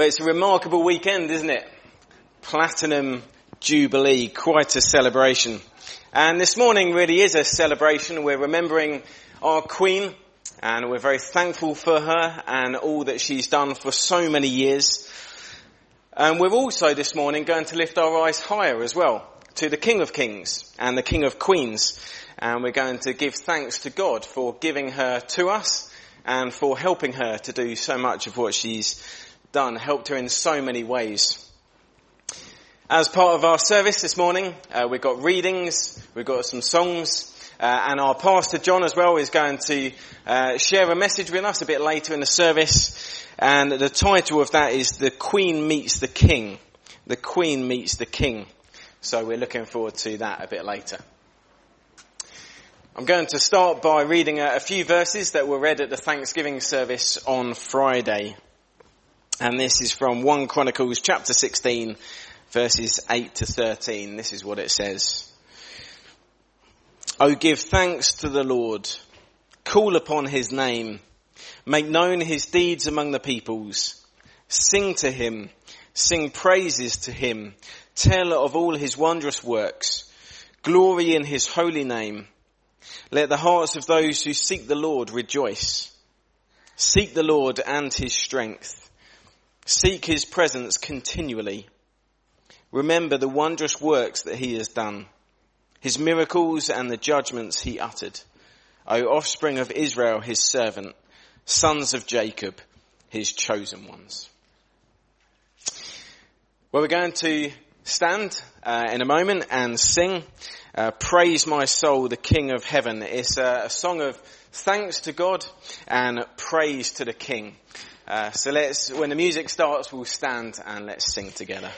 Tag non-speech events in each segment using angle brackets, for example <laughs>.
Well, it's a remarkable weekend, isn't it? Platinum Jubilee, quite a celebration. And this morning really is a celebration. We're remembering our Queen, and we're very thankful for her and all that she's done for so many years. And we're also this morning going to lift our eyes higher as well to the King of Kings and the King of Queens. And we're going to give thanks to God for giving her to us and for helping her to do so much of what she's done, helped her in so many ways. As part of our service this morning, uh, we've got readings, we've got some songs, uh, and our pastor John as well is going to uh, share a message with us a bit later in the service. And the title of that is "The Queen Meets the King." The Queen meets the King. So we're looking forward to that a bit later. I'm going to start by reading a, a few verses that were read at the Thanksgiving service on Friday. And this is from 1 Chronicles chapter 16 verses 8 to 13. This is what it says. Oh, give thanks to the Lord. Call upon his name. Make known his deeds among the peoples. Sing to him. Sing praises to him. Tell of all his wondrous works. Glory in his holy name. Let the hearts of those who seek the Lord rejoice. Seek the Lord and his strength. Seek his presence continually. Remember the wondrous works that he has done, his miracles and the judgments he uttered. O offspring of Israel, his servant, sons of Jacob, his chosen ones. Well, we're going to stand uh, in a moment and sing uh, Praise My Soul, the King of Heaven. It's a, a song of thanks to God and praise to the King. Uh, so let's, when the music starts, we'll stand and let's sing together.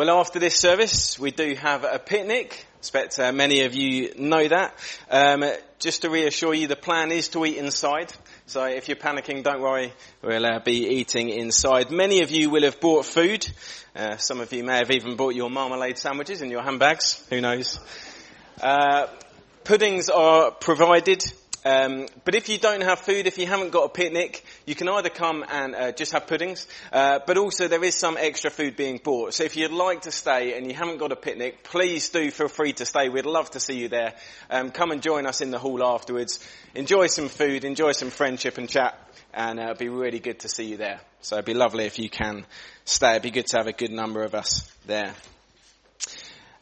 Well, after this service, we do have a picnic. I expect uh, many of you know that. Um, just to reassure you, the plan is to eat inside. So if you're panicking, don't worry. We'll uh, be eating inside. Many of you will have bought food. Uh, some of you may have even bought your marmalade sandwiches in your handbags. Who knows? Uh, puddings are provided. Um, but if you don't have food, if you haven't got a picnic, you can either come and uh, just have puddings, uh, but also there is some extra food being bought. So if you'd like to stay and you haven't got a picnic, please do feel free to stay. We'd love to see you there. Um, come and join us in the hall afterwards. Enjoy some food, enjoy some friendship and chat, and uh, it'll be really good to see you there. So it'd be lovely if you can stay. It'd be good to have a good number of us there.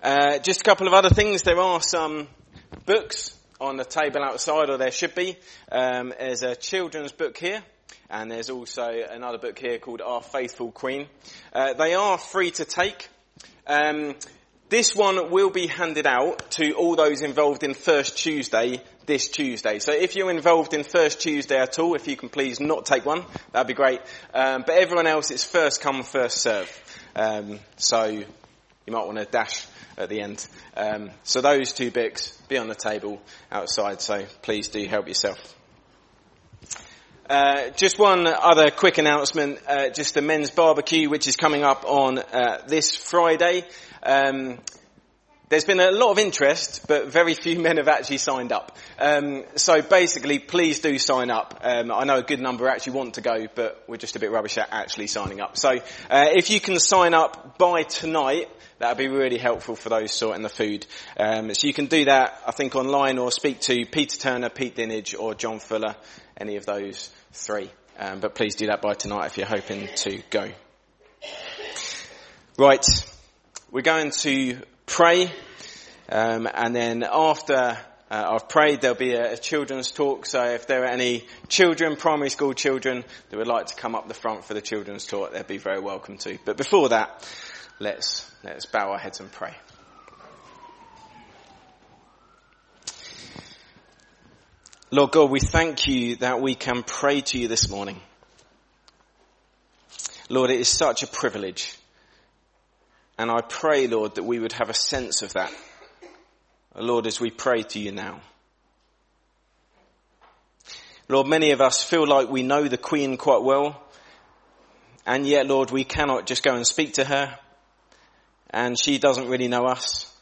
Uh, just a couple of other things. There are some books on the table outside, or there should be. Um, there's a children's book here, and there's also another book here called Our Faithful Queen. Uh, they are free to take. Um, this one will be handed out to all those involved in First Tuesday this Tuesday. So if you're involved in First Tuesday at all, if you can please not take one, that'd be great. Um, but everyone else, it's first come, first serve. Um, so you might want to dash at the end. Um, so those two books be on the table outside. So please do help yourself. Uh, just one other quick announcement, uh, just the men's barbecue, which is coming up on uh, this Friday. Um, there's been a lot of interest, but very few men have actually signed up. Um, so basically, please do sign up. Um, I know a good number actually want to go, but we're just a bit rubbish at actually signing up. So uh, if you can sign up by tonight, that would be really helpful for those sorting the food. Um, so you can do that, I think, online or speak to Peter Turner, Pete Dinage, or John Fuller, any of those three. Um, but please do that by tonight if you're hoping to go. Right, we're going to pray, um, and then after uh, I've prayed, there'll be a, a, children's talk. So if there are any children, primary school children, that would like to come up the front for the children's talk, they'd be very welcome to. But before that, let's, let's bow our heads and pray. Lord God, we thank you that we can pray to you this morning. Lord, it is such a privilege. And I pray, Lord, that we would have a sense of that. Lord, as we pray to you now. Lord, many of us feel like we know the Queen quite well. And yet, Lord, we cannot just go and speak to her and she doesn't really know us.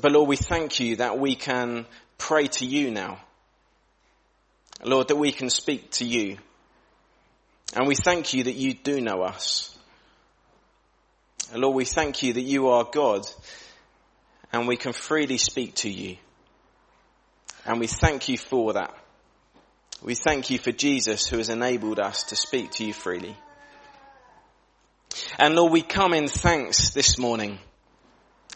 But Lord, we thank you that we can pray to you now. Lord, that we can speak to you. And we thank you that you do know us. Lord, we thank you that you are God and we can freely speak to you. And we thank you for that. We thank you for Jesus who has enabled us to speak to you freely. And Lord, we come in thanks this morning.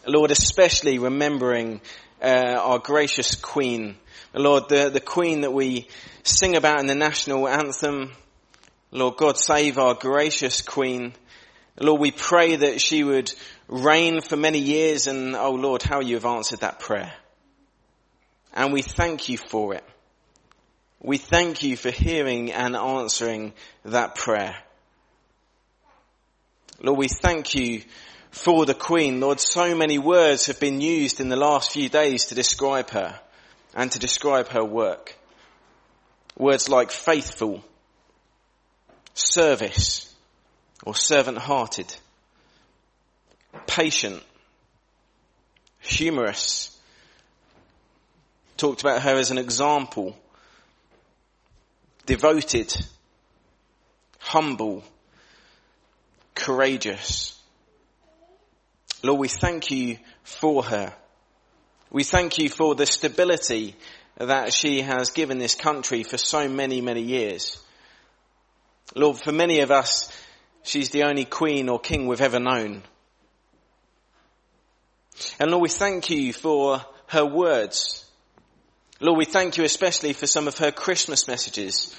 Lord, especially remembering uh, our gracious Queen. Lord, the, the Queen that we sing about in the national anthem. Lord God, save our gracious Queen. Lord, we pray that she would reign for many years and, oh Lord, how you have answered that prayer. And we thank you for it. We thank you for hearing and answering that prayer. Lord, we thank you for the Queen. Lord, so many words have been used in the last few days to describe her and to describe her work. Words like faithful, service, or servant hearted, patient, humorous. Talked about her as an example, devoted, humble, courageous. Lord, we thank you for her. We thank you for the stability that she has given this country for so many, many years. Lord, for many of us, she's the only queen or king we've ever known. And Lord, we thank you for her words. Lord, we thank you especially for some of her Christmas messages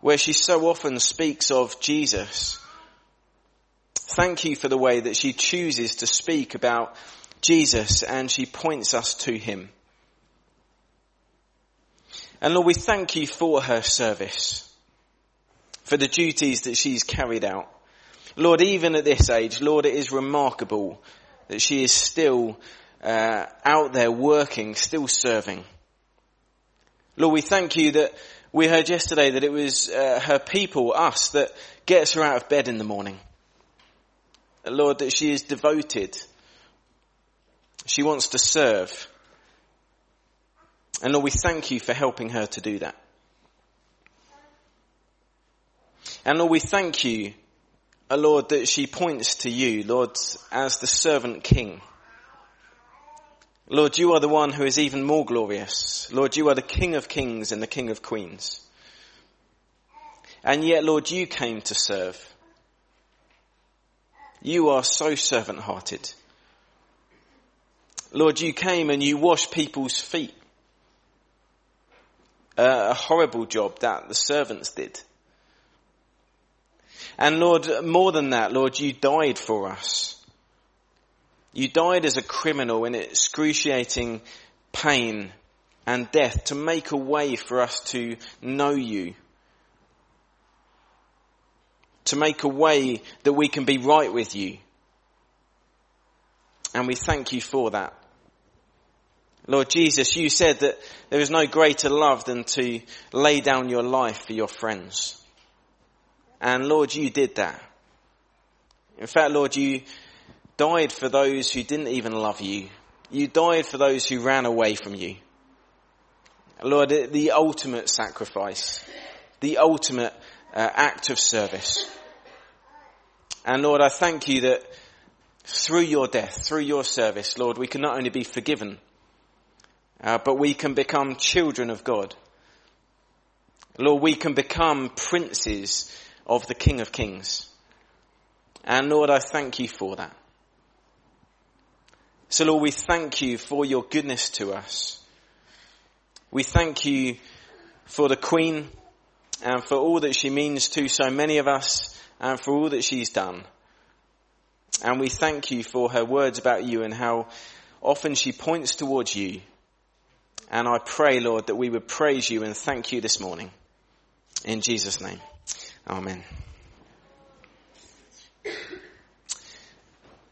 where she so often speaks of Jesus Thank you for the way that she chooses to speak about Jesus and she points us to him. And Lord, we thank you for her service, for the duties that she's carried out. Lord, even at this age, Lord, it is remarkable that she is still uh, out there working, still serving. Lord, we thank you that we heard yesterday that it was uh, her people, us, that gets her out of bed in the morning. Lord, that she is devoted. She wants to serve. And Lord, we thank you for helping her to do that. And Lord, we thank you, uh, Lord, that she points to you, Lord, as the servant king. Lord, you are the one who is even more glorious. Lord, you are the King of kings and the King of queens. And yet, Lord, you came to serve. You are so servant hearted. Lord, you came and you washed people's feet. Uh, a horrible job that the servants did. And Lord, more than that, Lord, you died for us. You died as a criminal in excruciating pain and death to make a way for us to know you. To make a way that we can be right with you. And we thank you for that. Lord Jesus, you said that there is no greater love than to lay down your life for your friends. And Lord, you did that. In fact, Lord, you died for those who didn't even love you. You died for those who ran away from you. Lord, the ultimate sacrifice, the ultimate uh, act of service. And Lord, I thank you that through your death, through your service, Lord, we can not only be forgiven, uh, but we can become children of God. Lord, we can become princes of the King of Kings. And Lord, I thank you for that. So Lord, we thank you for your goodness to us. We thank you for the Queen and for all that she means to so many of us and for all that she's done. And we thank you for her words about you and how often she points towards you. And I pray, Lord, that we would praise you and thank you this morning. In Jesus' name. Amen.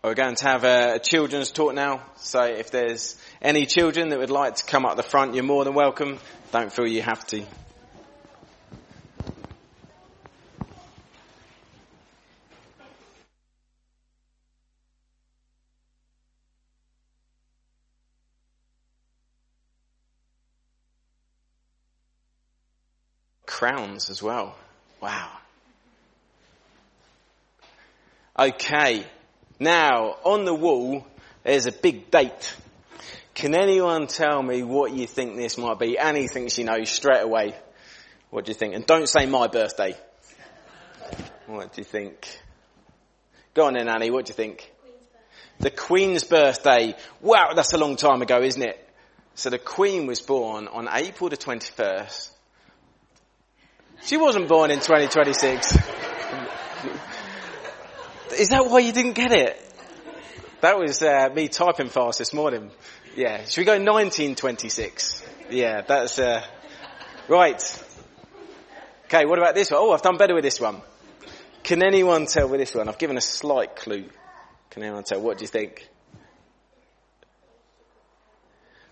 We're going to have a children's talk now, so if there's any children that would like to come up the front, you're more than welcome. Don't feel you have to. Crowns as well. Wow. Okay. Now, on the wall, there's a big date. Can anyone tell me what you think this might be? Annie thinks she knows straight away. What do you think? And don't say my birthday. What do you think? Go on then, Annie. What do you think? The Queen's birthday. Wow, that's a long time ago, isn't it? So the Queen was born on April the 21st. She wasn't born in 2026. Is that why you didn't get it? That was uh, me typing fast this morning. Yeah. Should we go 1926? Yeah, that's uh, right. Okay. What about this one? Oh, I've done better with this one. Can anyone tell with this one? I've given a slight clue. Can anyone tell? What do you think?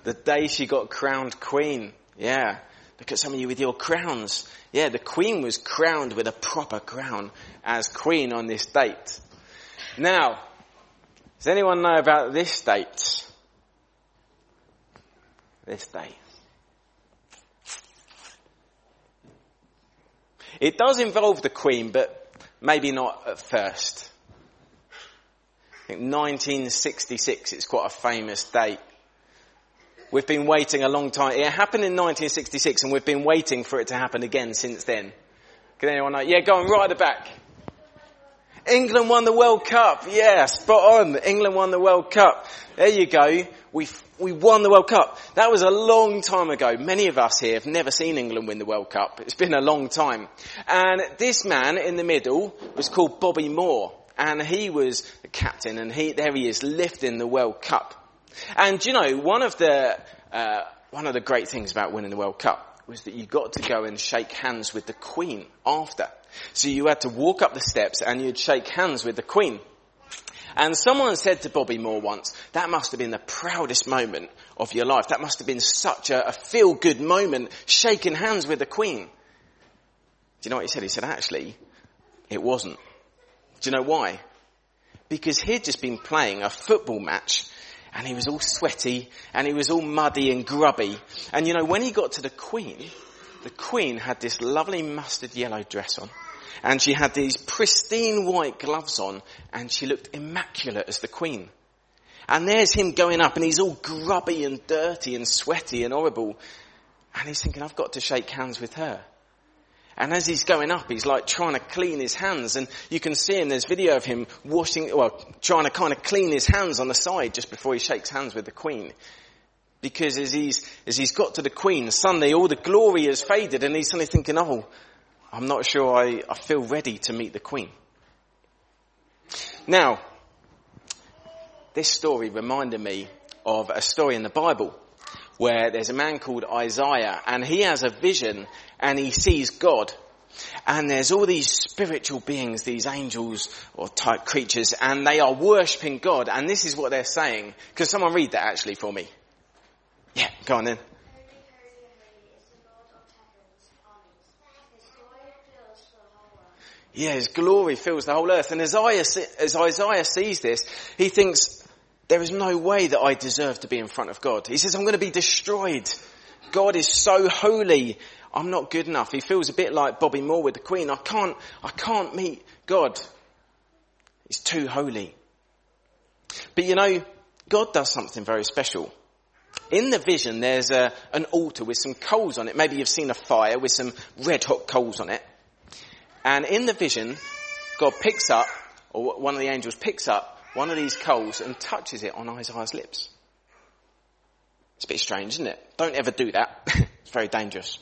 The day she got crowned queen. Yeah. Look at some of you with your crowns. Yeah, the queen was crowned with a proper crown as queen on this date. Now, does anyone know about this date? This date. It does involve the Queen, but maybe not at first. I think 1966, it's quite a famous date. We've been waiting a long time. It happened in 1966 and we've been waiting for it to happen again since then. Can anyone know? Yeah, go on, right at the back. England won the World Cup. Yeah, spot on. England won the World Cup. There you go. We we won the World Cup. That was a long time ago. Many of us here have never seen England win the World Cup. It's been a long time. And this man in the middle was called Bobby Moore. And he was the captain and he, there he is lifting the World Cup. And you know, one of the, uh, one of the great things about winning the World Cup was that you got to go and shake hands with the Queen after. So you had to walk up the steps and you'd shake hands with the Queen. And someone said to Bobby Moore once, that must have been the proudest moment of your life. That must have been such a, a feel good moment, shaking hands with the Queen. Do you know what he said? He said, actually, it wasn't. Do you know why? Because he'd just been playing a football match and he was all sweaty and he was all muddy and grubby. And you know, when he got to the Queen, the Queen had this lovely mustard yellow dress on and she had these pristine white gloves on and she looked immaculate as the queen. And there's him going up and he's all grubby and dirty and sweaty and horrible. And he's thinking, I've got to shake hands with her. And as he's going up, he's like trying to clean his hands. And you can see him, there's video of him washing, well, trying to kind of clean his hands on the side just before he shakes hands with the Queen. Because as he's, as he's got to the Queen, suddenly all the glory has faded and he's suddenly thinking, oh, I'm not sure I, I feel ready to meet the Queen. Now, this story reminded me of a story in the Bible where there's a man called Isaiah and he has a vision and he sees God. And there's all these spiritual beings, these angels or type creatures, and they are worshipping God. And this is what they're saying. Could someone read that actually for me? Yeah, go on then. Yeah, his glory fills the whole earth. And as Isaiah, as Isaiah sees this, he thinks, there is no way that I deserve to be in front of God. He says, I'm going to be destroyed. God is so holy. I'm not good enough. He feels a bit like Bobby Moore with the Queen. I can't, I can't meet God. He's too holy. But you know, God does something very special. In the vision, there's a, an altar with some coals on it. Maybe you've seen a fire with some red hot coals on it. And in the vision, God picks up, or one of the angels picks up one of these coals and touches it on Isaiah's lips. It's a bit strange, isn't it? Don't ever do that. <laughs> it's very dangerous.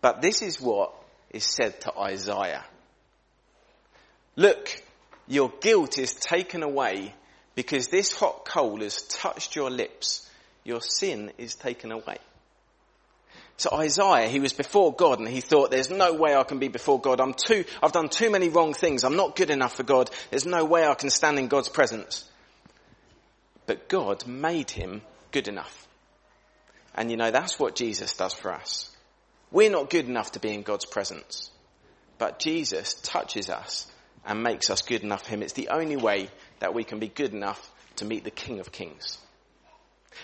But this is what is said to Isaiah. Look, your guilt is taken away because this hot coal has touched your lips. Your sin is taken away. So Isaiah, he was before God and he thought, there's no way I can be before God. I'm too, I've done too many wrong things. I'm not good enough for God. There's no way I can stand in God's presence. But God made him good enough. And you know, that's what Jesus does for us. We're not good enough to be in God's presence. But Jesus touches us and makes us good enough for him. It's the only way that we can be good enough to meet the King of Kings.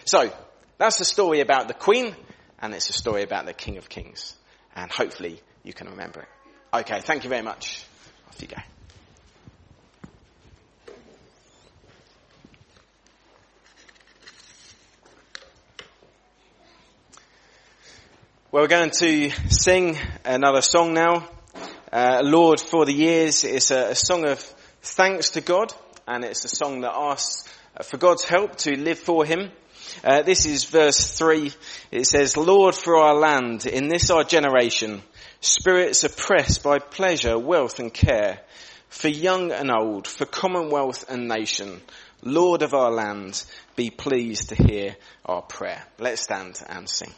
So, that's the story about the Queen and it's a story about the King of Kings. And hopefully you can remember it. Okay, thank you very much. Off you go. Well, we're going to sing another song now. Uh, Lord for the years. It's a, a song of thanks to God, and it's a song that asks for God's help to live for Him. Uh, this is verse 3. It says, Lord for our land, in this our generation, spirits oppressed by pleasure, wealth and care, for young and old, for commonwealth and nation, Lord of our land, be pleased to hear our prayer. Let's stand and sing.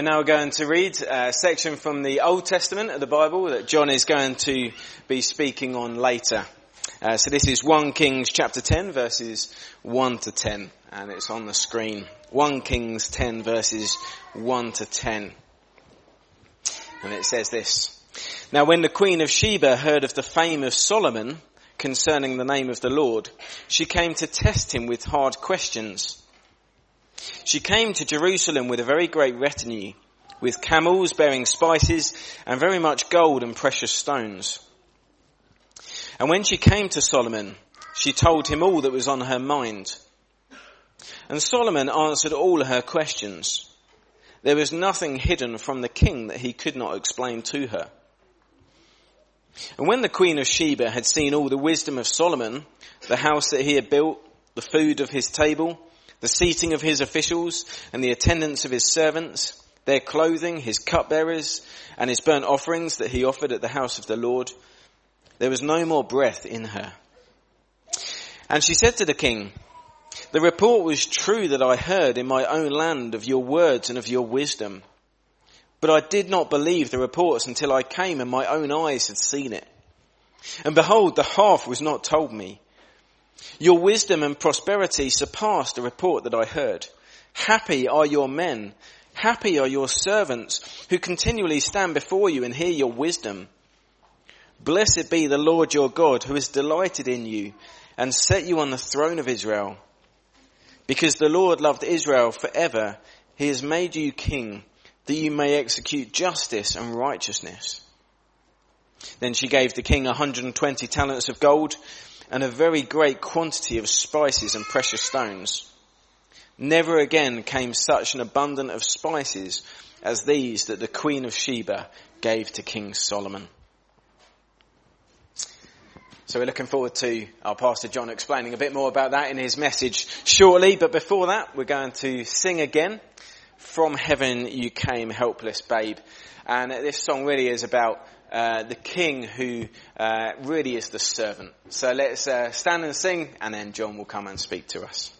We're now going to read a section from the Old Testament of the Bible that John is going to be speaking on later. Uh, so this is 1 Kings chapter 10 verses 1 to 10 and it's on the screen. 1 Kings 10 verses 1 to 10. And it says this. Now when the Queen of Sheba heard of the fame of Solomon concerning the name of the Lord, she came to test him with hard questions. She came to Jerusalem with a very great retinue, with camels bearing spices and very much gold and precious stones. And when she came to Solomon, she told him all that was on her mind. And Solomon answered all her questions. There was nothing hidden from the king that he could not explain to her. And when the queen of Sheba had seen all the wisdom of Solomon, the house that he had built, the food of his table, the seating of his officials and the attendance of his servants, their clothing, his cupbearers, and his burnt offerings that he offered at the house of the Lord. There was no more breath in her. And she said to the king, the report was true that I heard in my own land of your words and of your wisdom. But I did not believe the reports until I came and my own eyes had seen it. And behold, the half was not told me. Your wisdom and prosperity surpass the report that I heard. Happy are your men. Happy are your servants who continually stand before you and hear your wisdom. Blessed be the Lord your God who has delighted in you and set you on the throne of Israel. Because the Lord loved Israel forever, he has made you king that you may execute justice and righteousness. Then she gave the king 120 talents of gold and a very great quantity of spices and precious stones. Never again came such an abundance of spices as these that the Queen of Sheba gave to King Solomon. So we're looking forward to our Pastor John explaining a bit more about that in his message shortly, but before that we're going to sing again, From Heaven You Came Helpless Babe. And this song really is about uh, the king who uh, really is the servant. So let's uh, stand and sing, and then John will come and speak to us.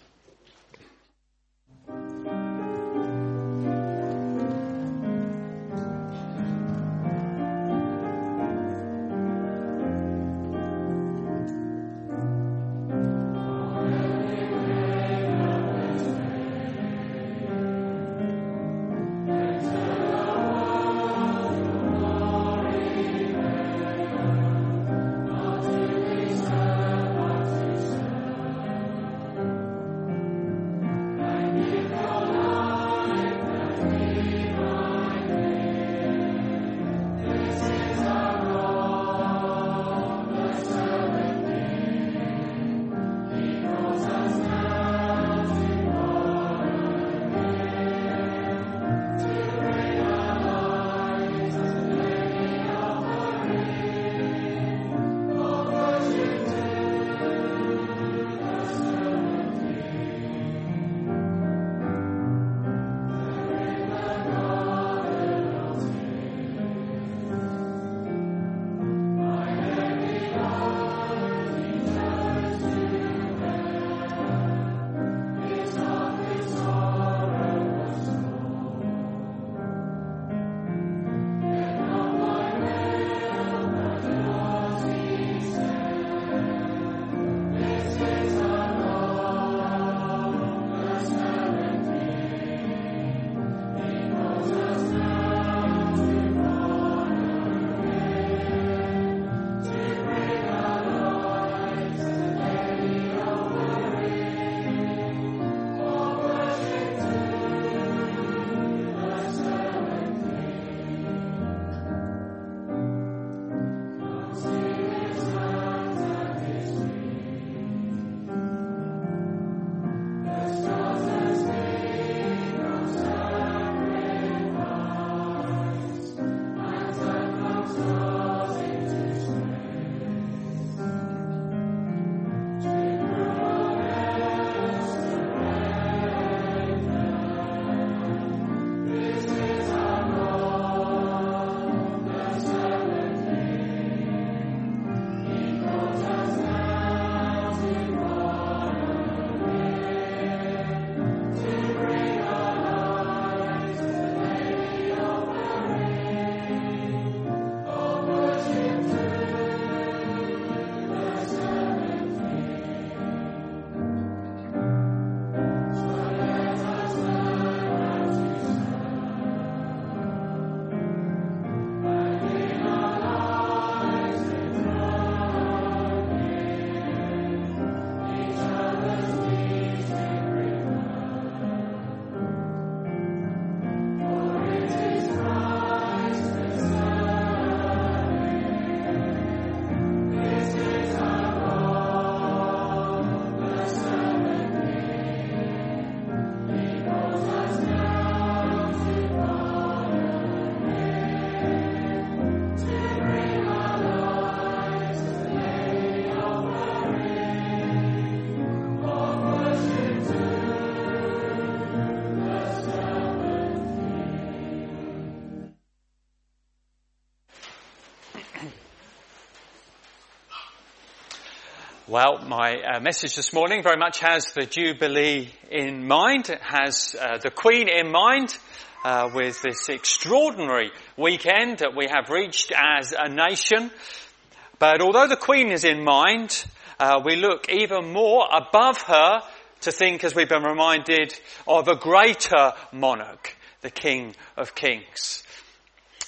Well, my uh, message this morning very much has the Jubilee in mind. It has uh, the Queen in mind uh, with this extraordinary weekend that we have reached as a nation. But although the Queen is in mind, uh, we look even more above her to think, as we've been reminded, of a greater monarch, the King of Kings.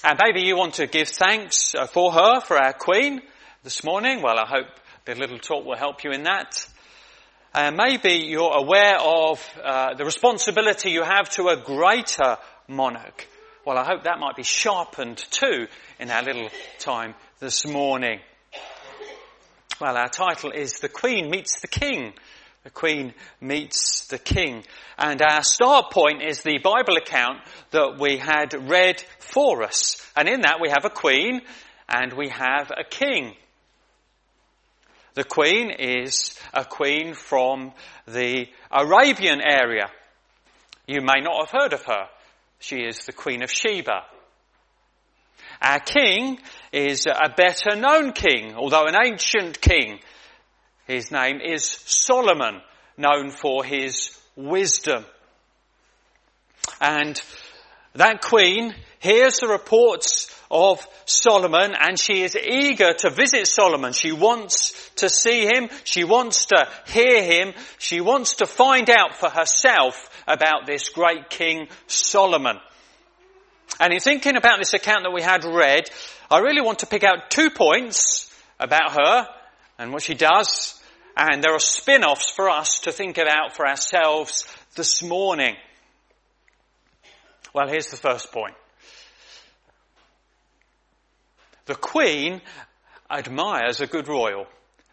And maybe you want to give thanks uh, for her, for our Queen this morning. Well, I hope the little talk will help you in that. And maybe you're aware of uh, the responsibility you have to a greater monarch. Well, I hope that might be sharpened too in our little time this morning. Well, our title is The Queen Meets the King. The Queen meets the King. And our start point is the Bible account that we had read for us. And in that we have a Queen and we have a King. The queen is a queen from the Arabian area. You may not have heard of her. She is the Queen of Sheba. Our king is a better known king, although an ancient king. His name is Solomon, known for his wisdom. And that queen hears the reports of Solomon and she is eager to visit Solomon. She wants to see him. She wants to hear him. She wants to find out for herself about this great King Solomon. And in thinking about this account that we had read, I really want to pick out two points about her and what she does. And there are spin-offs for us to think about for ourselves this morning. Well, here's the first point. The Queen admires a good royal.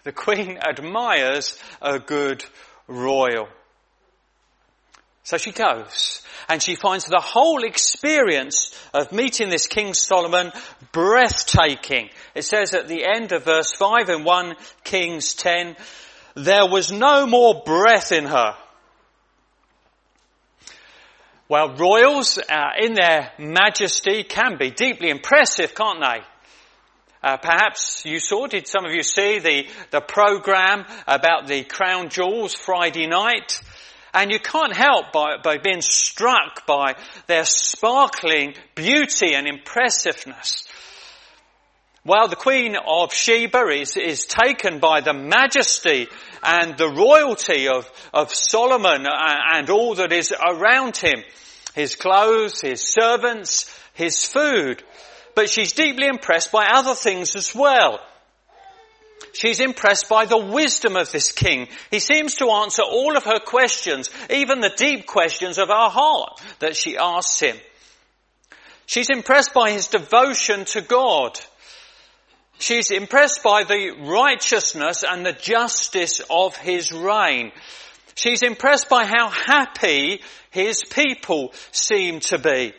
The Queen admires a good royal. So she goes and she finds the whole experience of meeting this King Solomon breathtaking. It says at the end of verse 5 in 1 Kings 10, there was no more breath in her. Well, royals uh, in their majesty can be deeply impressive, can't they? Uh, perhaps you saw, did some of you see the, the program about the crown jewels Friday night? And you can't help by, by being struck by their sparkling beauty and impressiveness. Well, the Queen of Sheba is, is taken by the majesty and the royalty of, of Solomon and all that is around him. His clothes, his servants, his food but she's deeply impressed by other things as well. She's impressed by the wisdom of this king. He seems to answer all of her questions, even the deep questions of our heart that she asks him. She's impressed by his devotion to God. She's impressed by the righteousness and the justice of his reign. She's impressed by how happy his people seem to be.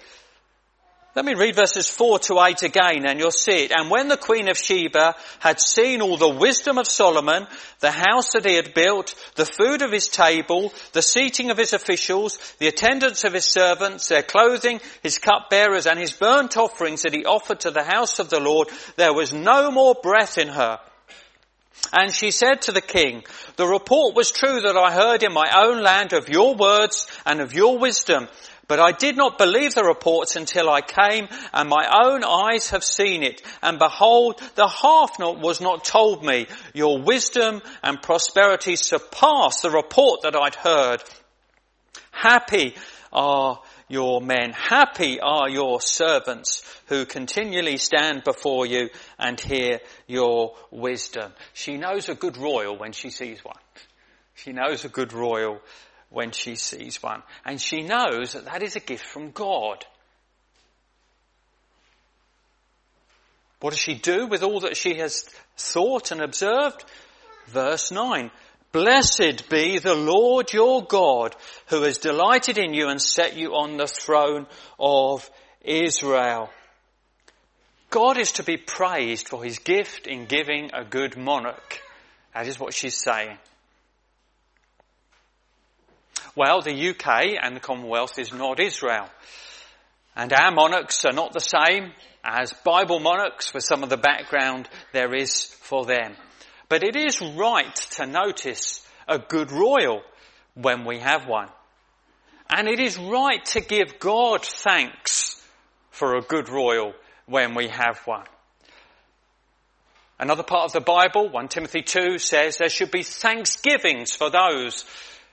Let me read verses 4 to 8 again and you'll see it. And when the Queen of Sheba had seen all the wisdom of Solomon, the house that he had built, the food of his table, the seating of his officials, the attendance of his servants, their clothing, his cupbearers and his burnt offerings that he offered to the house of the Lord, there was no more breath in her. And she said to the king, the report was true that I heard in my own land of your words and of your wisdom but I did not believe the reports until I came and my own eyes have seen it. And behold, the half not was not told me. Your wisdom and prosperity surpass the report that I'd heard. Happy are your men. Happy are your servants who continually stand before you and hear your wisdom. She knows a good royal when she sees one. She knows a good royal when she sees one. And she knows that that is a gift from God. What does she do with all that she has thought and observed? Verse 9. Blessed be the Lord your God who has delighted in you and set you on the throne of Israel. God is to be praised for his gift in giving a good monarch. That is what she's saying. Well, the UK and the Commonwealth is not Israel. And our monarchs are not the same as Bible monarchs with some of the background there is for them. But it is right to notice a good royal when we have one. And it is right to give God thanks for a good royal when we have one. Another part of the Bible, 1 Timothy 2 says there should be thanksgivings for those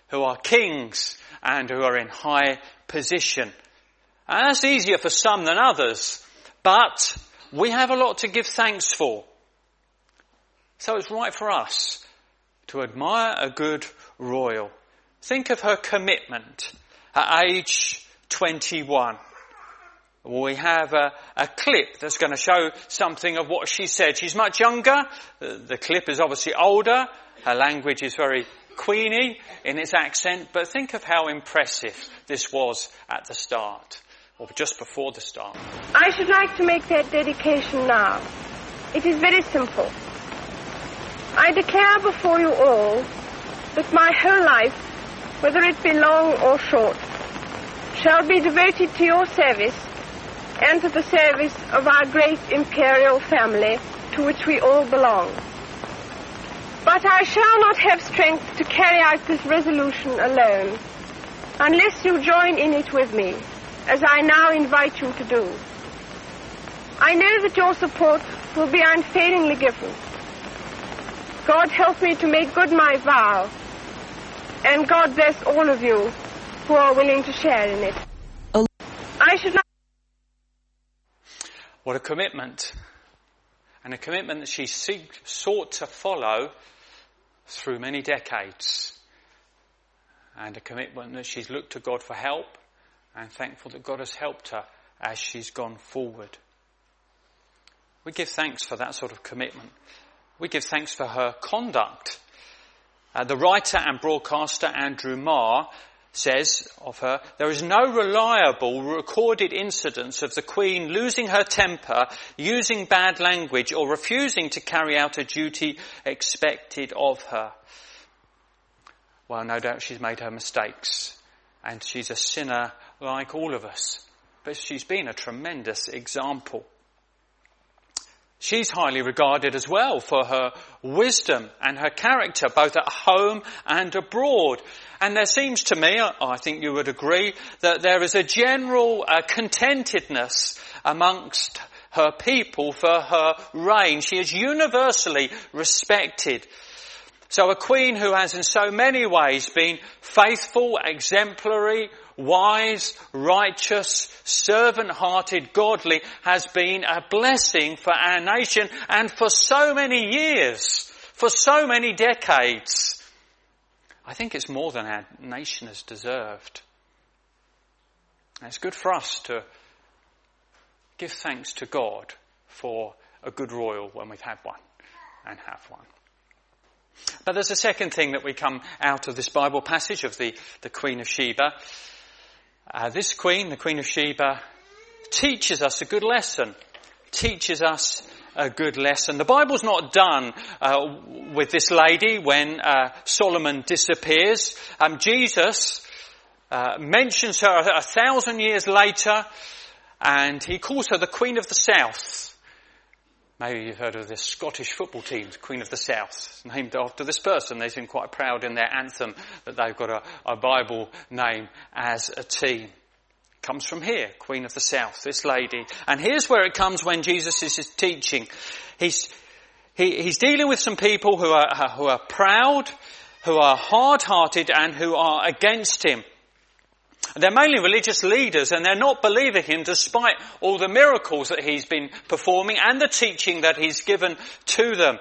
who are kings and who are in high position. And that's easier for some than others, but we have a lot to give thanks for. So it's right for us to admire a good royal. Think of her commitment at age 21. We have a, a, clip that's going to show something of what she said. She's much younger. The, the clip is obviously older. Her language is very queeny in its accent, but think of how impressive this was at the start, or just before the start. I should like to make that dedication now. It is very simple. I declare before you all that my whole life, whether it be long or short, shall be devoted to your service and to the service of our great imperial family to which we all belong. But I shall not have strength to carry out this resolution alone unless you join in it with me, as I now invite you to do. I know that your support will be unfailingly given. God help me to make good my vow, and God bless all of you who are willing to share in it. I should what a commitment. And a commitment that she sought to follow through many decades. And a commitment that she's looked to God for help and thankful that God has helped her as she's gone forward. We give thanks for that sort of commitment. We give thanks for her conduct. Uh, the writer and broadcaster Andrew Marr says of her, there is no reliable recorded incidence of the Queen losing her temper, using bad language, or refusing to carry out a duty expected of her. Well, no doubt she's made her mistakes, and she's a sinner like all of us, but she's been a tremendous example. She's highly regarded as well for her wisdom and her character, both at home and abroad. And there seems to me, I think you would agree, that there is a general uh, contentedness amongst her people for her reign. She is universally respected. So a queen who has in so many ways been faithful, exemplary, wise, righteous, servant-hearted, godly has been a blessing for our nation and for so many years, for so many decades. I think it's more than our nation has deserved. And it's good for us to give thanks to God for a good royal when we've had one and have one. But there's a second thing that we come out of this Bible passage of the, the Queen of Sheba. Uh, this queen, the Queen of Sheba, teaches us a good lesson. Teaches us a good lesson. The Bible's not done uh, with this lady when uh, Solomon disappears. Um, Jesus uh, mentions her a, a thousand years later, and he calls her the Queen of the South. Maybe you've heard of this Scottish football team, Queen of the South, named after this person. They seem quite proud in their anthem that they've got a, a Bible name as a team. Comes from here, Queen of the South, this lady. And here's where it comes when Jesus is teaching. He's, he, he's dealing with some people who are, who are proud, who are hard-hearted and who are against him. They're mainly religious leaders and they're not believing him despite all the miracles that he's been performing and the teaching that he's given to them.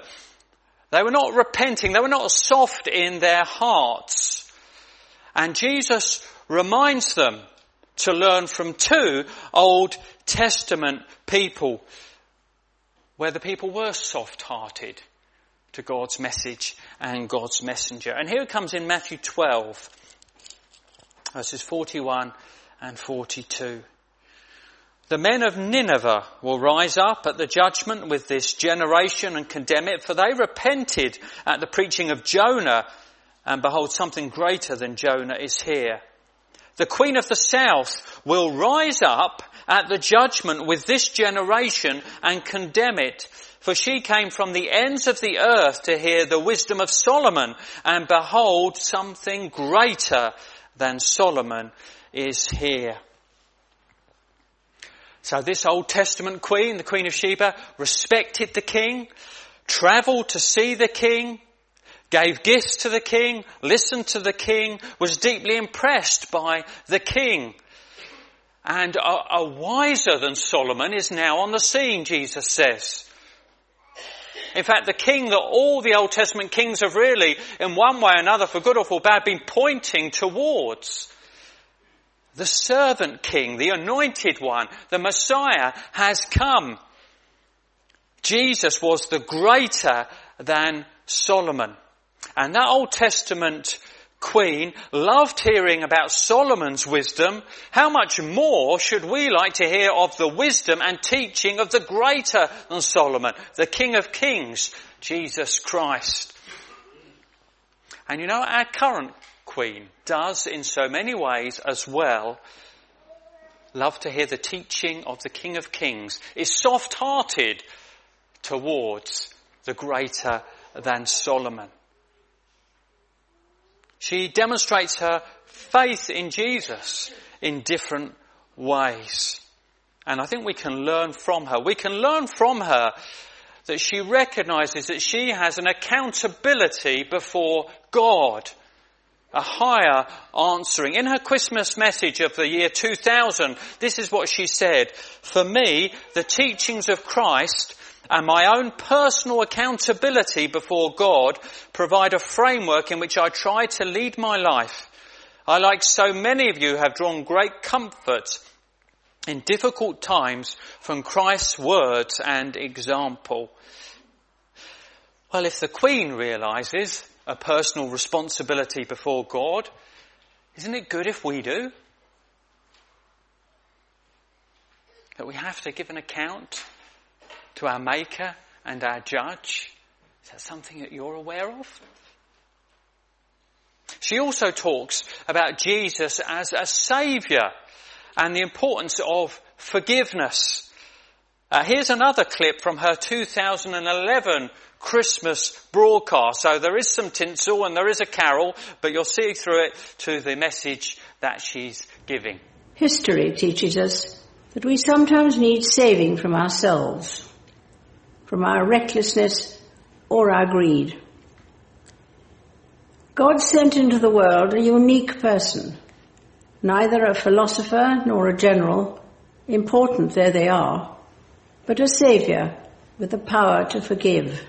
They were not repenting. They were not soft in their hearts. And Jesus reminds them to learn from two Old Testament people where the people were soft hearted to God's message and God's messenger. And here it comes in Matthew 12 verses 41 and 42. The men of Nineveh will rise up at the judgment with this generation and condemn it, for they repented at the preaching of Jonah, and behold, something greater than Jonah is here. The queen of the south will rise up at the judgment with this generation and condemn it. For she came from the ends of the earth to hear the wisdom of Solomon, and behold, something greater than Solomon is here. So this Old Testament queen, the Queen of Sheba, respected the king, travelled to see the king, gave gifts to the king, listened to the king, was deeply impressed by the king. And a, a wiser than Solomon is now on the scene, Jesus says. In fact, the king that all the Old Testament kings have really, in one way or another, for good or for bad, been pointing towards. The servant king, the anointed one, the Messiah has come. Jesus was the greater than Solomon. And that Old Testament queen loved hearing about Solomon's wisdom. How much more should we like to hear of the wisdom and teaching of the greater than Solomon, the King of Kings, Jesus Christ? And you know, our current Queen does in so many ways as well love to hear the teaching of the King of Kings, is soft hearted towards the greater than Solomon. She demonstrates her faith in Jesus in different ways. And I think we can learn from her. We can learn from her that she recognizes that she has an accountability before God a higher answering. In her Christmas message of the year 2000, this is what she said. For me, the teachings of Christ and my own personal accountability before God provide a framework in which I try to lead my life. I, like so many of you, have drawn great comfort in difficult times from Christ's words and example. Well, if the Queen realizes a personal responsibility before God. Isn't it good if we do? That we have to give an account to our Maker and our Judge? Is that something that you're aware of? She also talks about Jesus as a saviour and the importance of forgiveness. Uh, here's another clip from her 2011 Christmas broadcast. So there is some tinsel and there is a carol, but you'll see through it to the message that she's giving. History teaches us that we sometimes need saving from ourselves, from our recklessness or our greed. God sent into the world a unique person, neither a philosopher nor a general, important though they are, but a saviour with the power to forgive.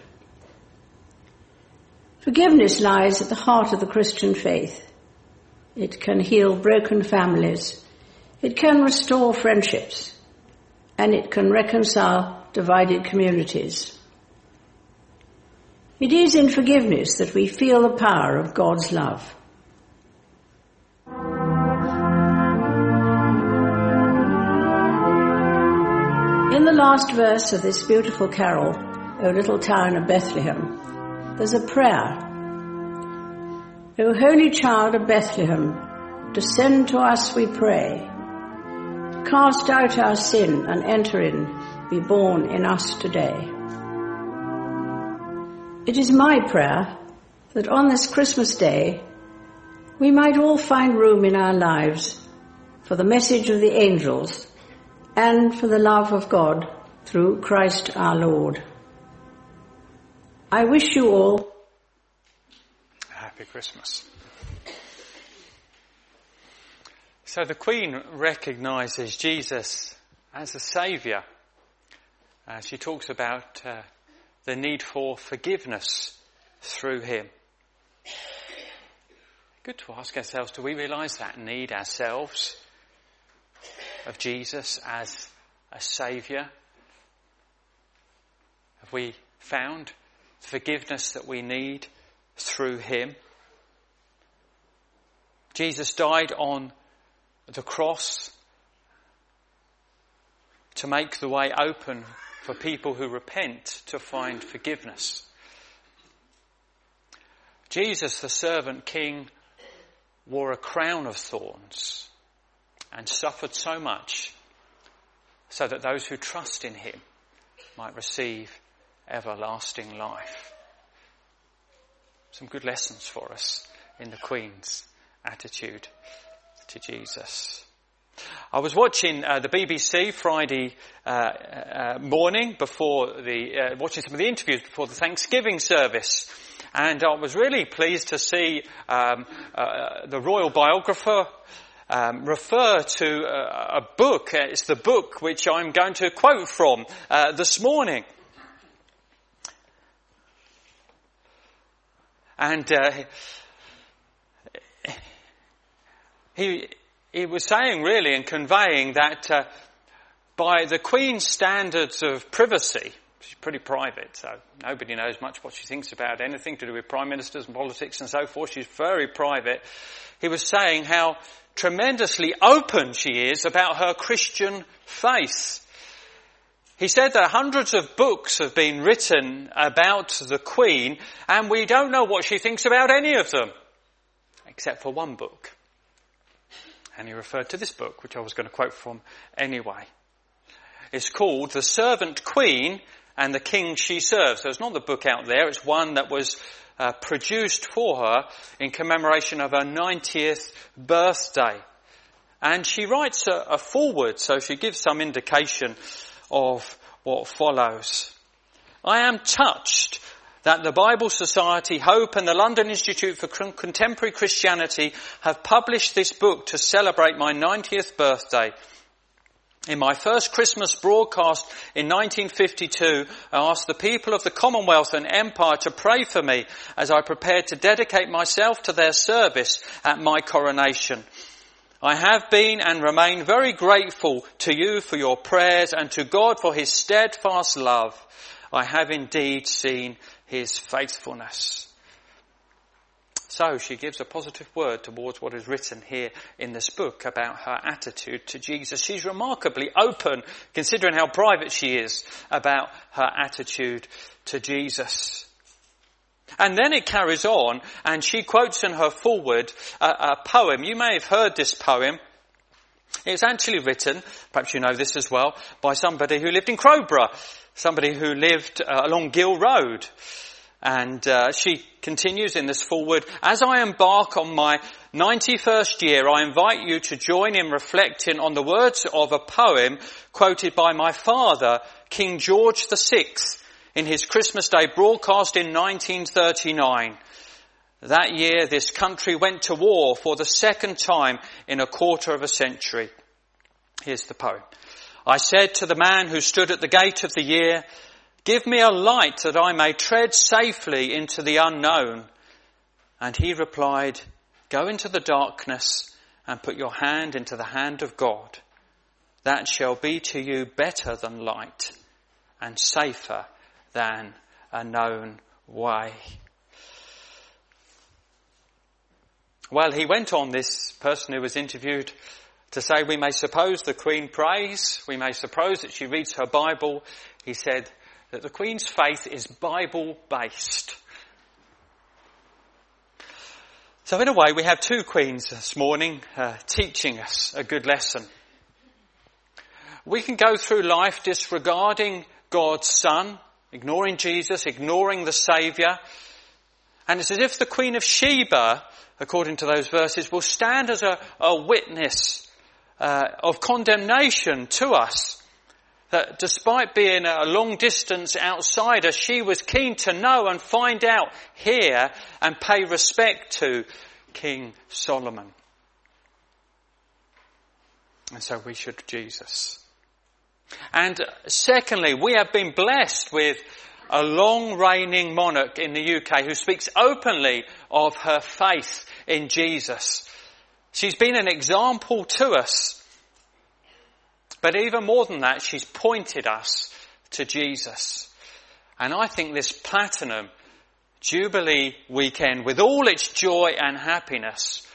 Forgiveness lies at the heart of the Christian faith. It can heal broken families. It can restore friendships. And it can reconcile divided communities. It is in forgiveness that we feel the power of God's love. In the last verse of this beautiful carol, O little town of Bethlehem, there's a prayer. O Holy Child of Bethlehem, descend to us, we pray. Cast out our sin and enter in, be born in us today. It is my prayer that on this Christmas day, we might all find room in our lives for the message of the angels and for the love of God through Christ our Lord. I wish you all a happy Christmas. So the Queen recognizes Jesus as a Saviour. Uh, she talks about uh, the need for forgiveness through Him. Good to ask ourselves, do we realize that need ourselves of Jesus as a Saviour? Have we found forgiveness that we need through Him. Jesus died on the cross to make the way open for people who repent to find forgiveness. Jesus, the servant king, wore a crown of thorns and suffered so much so that those who trust in him might receive everlasting life. Some good lessons for us in the Queen's attitude to Jesus. I was watching uh, the BBC Friday uh, uh, morning before the, uh, watching some of the interviews before the Thanksgiving service. And I was really pleased to see um, uh, the royal biographer um, refer to a, a, book. It's the book which I'm going to quote from uh, this morning. And uh, he he was saying really and conveying that uh, by the Queen's standards of privacy, she's pretty private, so nobody knows much what she thinks about anything to do with prime ministers and politics and so forth. She's very private. He was saying how tremendously open she is about her Christian faith. He said that hundreds of books have been written about the Queen and we don't know what she thinks about any of them, except for one book. And he referred to this book, which I was going to quote from anyway. It's called The Servant Queen and the King She Serves. So it's not the book out there. It's one that was uh, produced for her in commemoration of her 90th birthday. And she writes a, a foreword, so she gives some indication of what follows. I am touched that the Bible Society, Hope and the London Institute for Contemporary Christianity have published this book to celebrate my 90th birthday. In my first Christmas broadcast in 1952, I asked the people of the Commonwealth and Empire to pray for me as I prepared to dedicate myself to their service at my coronation. I have been and remain very grateful to you for your prayers and to God for his steadfast love. I have indeed seen his faithfulness. So she gives a positive word towards what is written here in this book about her attitude to Jesus. She's remarkably open, considering how private she is, about her attitude to Jesus. And then it carries on, and she quotes in her foreword a, a poem. You may have heard this poem. It's actually written, perhaps you know this as well, by somebody who lived in Crowborough somebody who lived uh, along Gill Road. And uh, she continues in this foreword, as I embark on my 91st year, I invite you to join in reflecting on the words of a poem quoted by my father, King George VI, in his Christmas Day broadcast in 1939. That year, this country went to war for the second time in a quarter of a century. Here's the poem. I said to the man who stood at the gate of the year, give me a light that I may tread safely into the unknown. And he replied, go into the darkness and put your hand into the hand of God. That shall be to you better than light and safer than a known way. Well, he went on, this person who was interviewed, to say we may suppose the Queen prays, we may suppose that she reads her Bible. He said that the Queen's faith is Bible based. So in a way we have two Queens this morning uh, teaching us a good lesson. We can go through life disregarding God's Son, ignoring Jesus, ignoring the Saviour, and it's as if the Queen of Sheba, according to those verses, will stand as a, a witness uh, of condemnation to us. That despite being a long distance outsider, she was keen to know and find out, hear and pay respect to King Solomon. And so we should Jesus. And secondly, we have been blessed with a long reigning monarch in the UK who speaks openly of her faith in Jesus. She's been an example to us. But even more than that, she's pointed us to Jesus. And I think this platinum Jubilee weekend, with all its joy and happiness,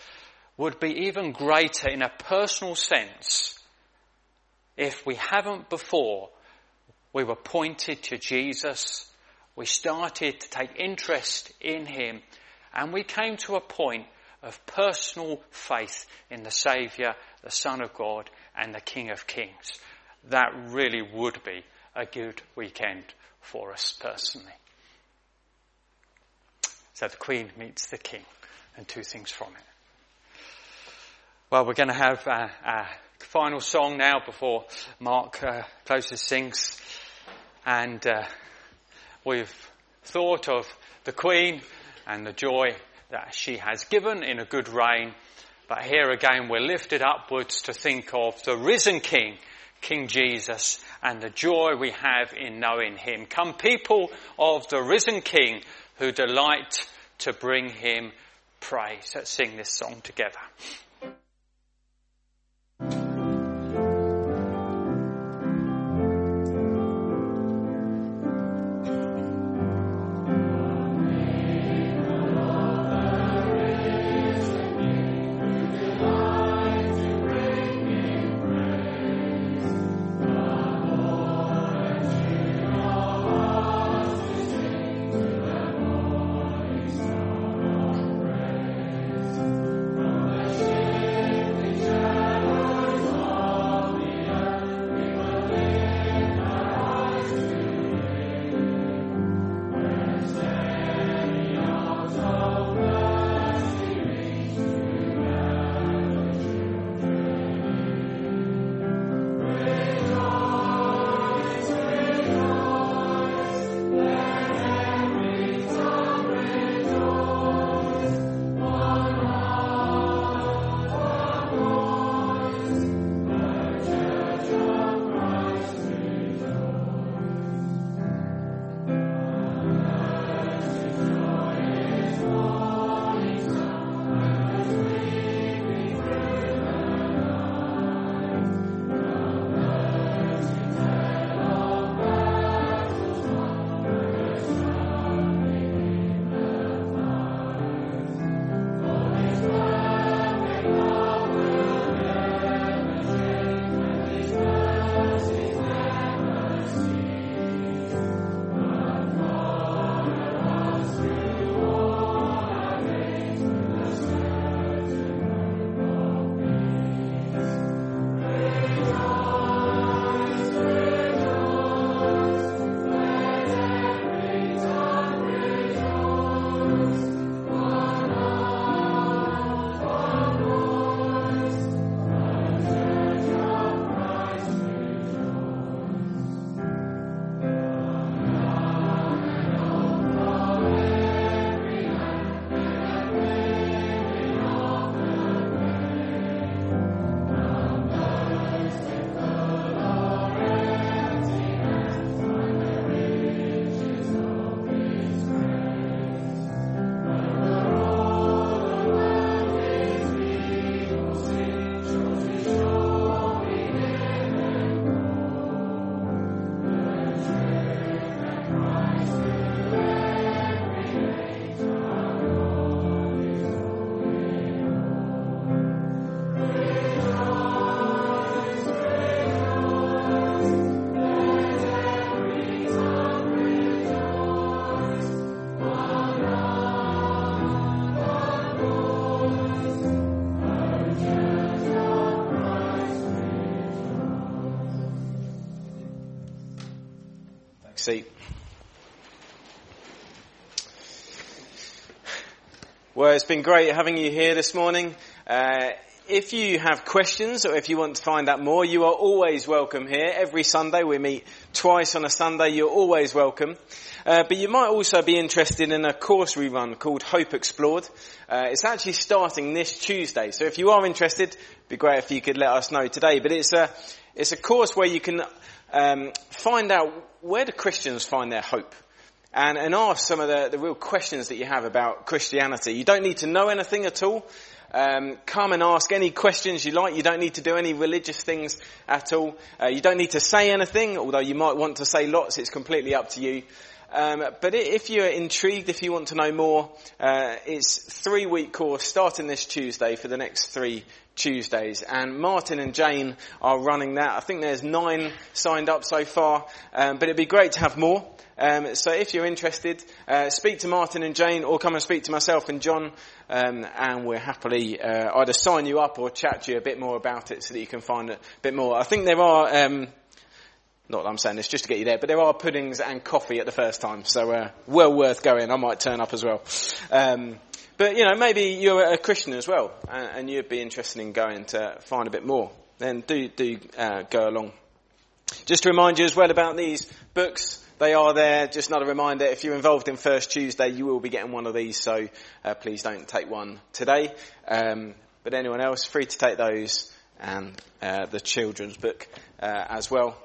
would be even greater in a personal sense if we haven't before we were pointed to Jesus, we started to take interest in Him, and we came to a point of personal faith in the Saviour, the Son of God, and the King of Kings. That really would be a good weekend for us personally. So the Queen meets the King, and two things from it. Well, we're going to have a, a final song now before Mark uh, closes things, and uh, we've thought of the Queen and the joy that she has given in a good reign. But here again, we're lifted upwards to think of the risen King, King Jesus, and the joy we have in knowing him. Come, people of the risen King who delight to bring him praise. Let's sing this song together. Seat. Well, it's been great having you here this morning. Uh, if you have questions or if you want to find out more, you are always welcome here. Every Sunday we meet twice on a Sunday. You're always welcome. Uh, but you might also be interested in a course we run called Hope Explored. Uh, it's actually starting this Tuesday. So if you are interested, it'd be great if you could let us know today. But it's a, it's a course where you can um, find out where do Christians find their hope? And, and ask some of the, the real questions that you have about Christianity. You don't need to know anything at all. Um, come and ask any questions you like. You don't need to do any religious things at all. Uh, you don't need to say anything, although you might want to say lots. It's completely up to you. Um, but if you're intrigued, if you want to know more, uh, it's three week course starting this Tuesday for the next three Tuesdays. And Martin and Jane are running that. I think there's nine signed up so far, um, but it'd be great to have more. Um, so if you're interested, uh, speak to Martin and Jane, or come and speak to myself and John, um, and we'll happily uh, either sign you up or chat to you a bit more about it so that you can find a bit more. I think there are. Um, not that I'm saying this just to get you there, but there are puddings and coffee at the first time, so uh, well worth going. I might turn up as well. But you know, maybe you're a Christian as well, and, and, you'd be interested in going to find a bit more. Then do do uh, go along. Just to remind you as well about these books, they are there. Just another reminder: if you're involved in First Tuesday, you will be getting one of these. So uh, please don't take one today. Um, but anyone else, free to take those and uh, the children's book uh, as well.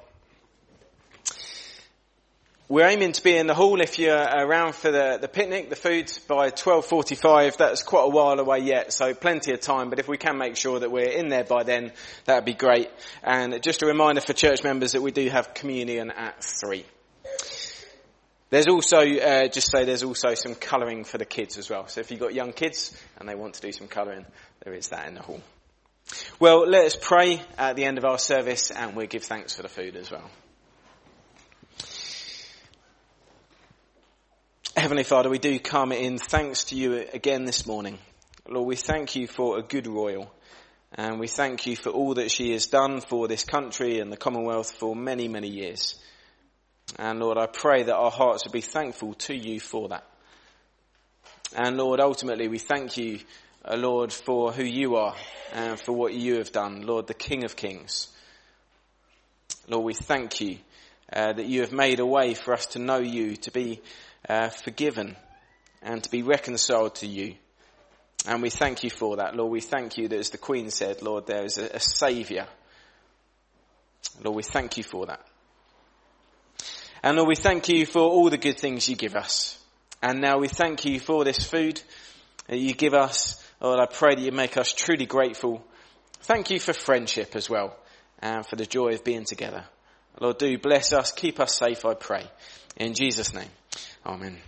We're aiming to be in the hall if you're around for the, the picnic, the food by 12.45. That's quite a while away yet, so plenty of time, but if we can make sure that we're in there by then, that would be great. And just a reminder for church members that we do have communion at 3. There's also, uh, just say there's also some colouring for the kids as well. So if you've got young kids and they want to do some colouring, there is that in the hall. Well, let us pray at the end of our service and we'll give thanks for the food as well. Heavenly Father, we do come in thanks to you again this morning. Lord, we thank you for a good royal. And we thank you for all that she has done for this country and the Commonwealth for many, many years. And Lord, I pray that our hearts will be thankful to you for that. And Lord, ultimately we thank you, uh, Lord, for who you are and for what you have done. Lord, the King of Kings. Lord, we thank you uh, that you have made a way for us to know you, to be uh, forgiven and to be reconciled to you. And we thank you for that, Lord. We thank you that as the Queen said, Lord, there is a, a Saviour. Lord, we thank you for that. And Lord, we thank you for all the good things you give us. And now we thank you for this food that you give us. Lord, I pray that you make us truly grateful. Thank you for friendship as well and for the joy of being together. Lord, do bless us, keep us safe, I pray. In Jesus' name. Amen.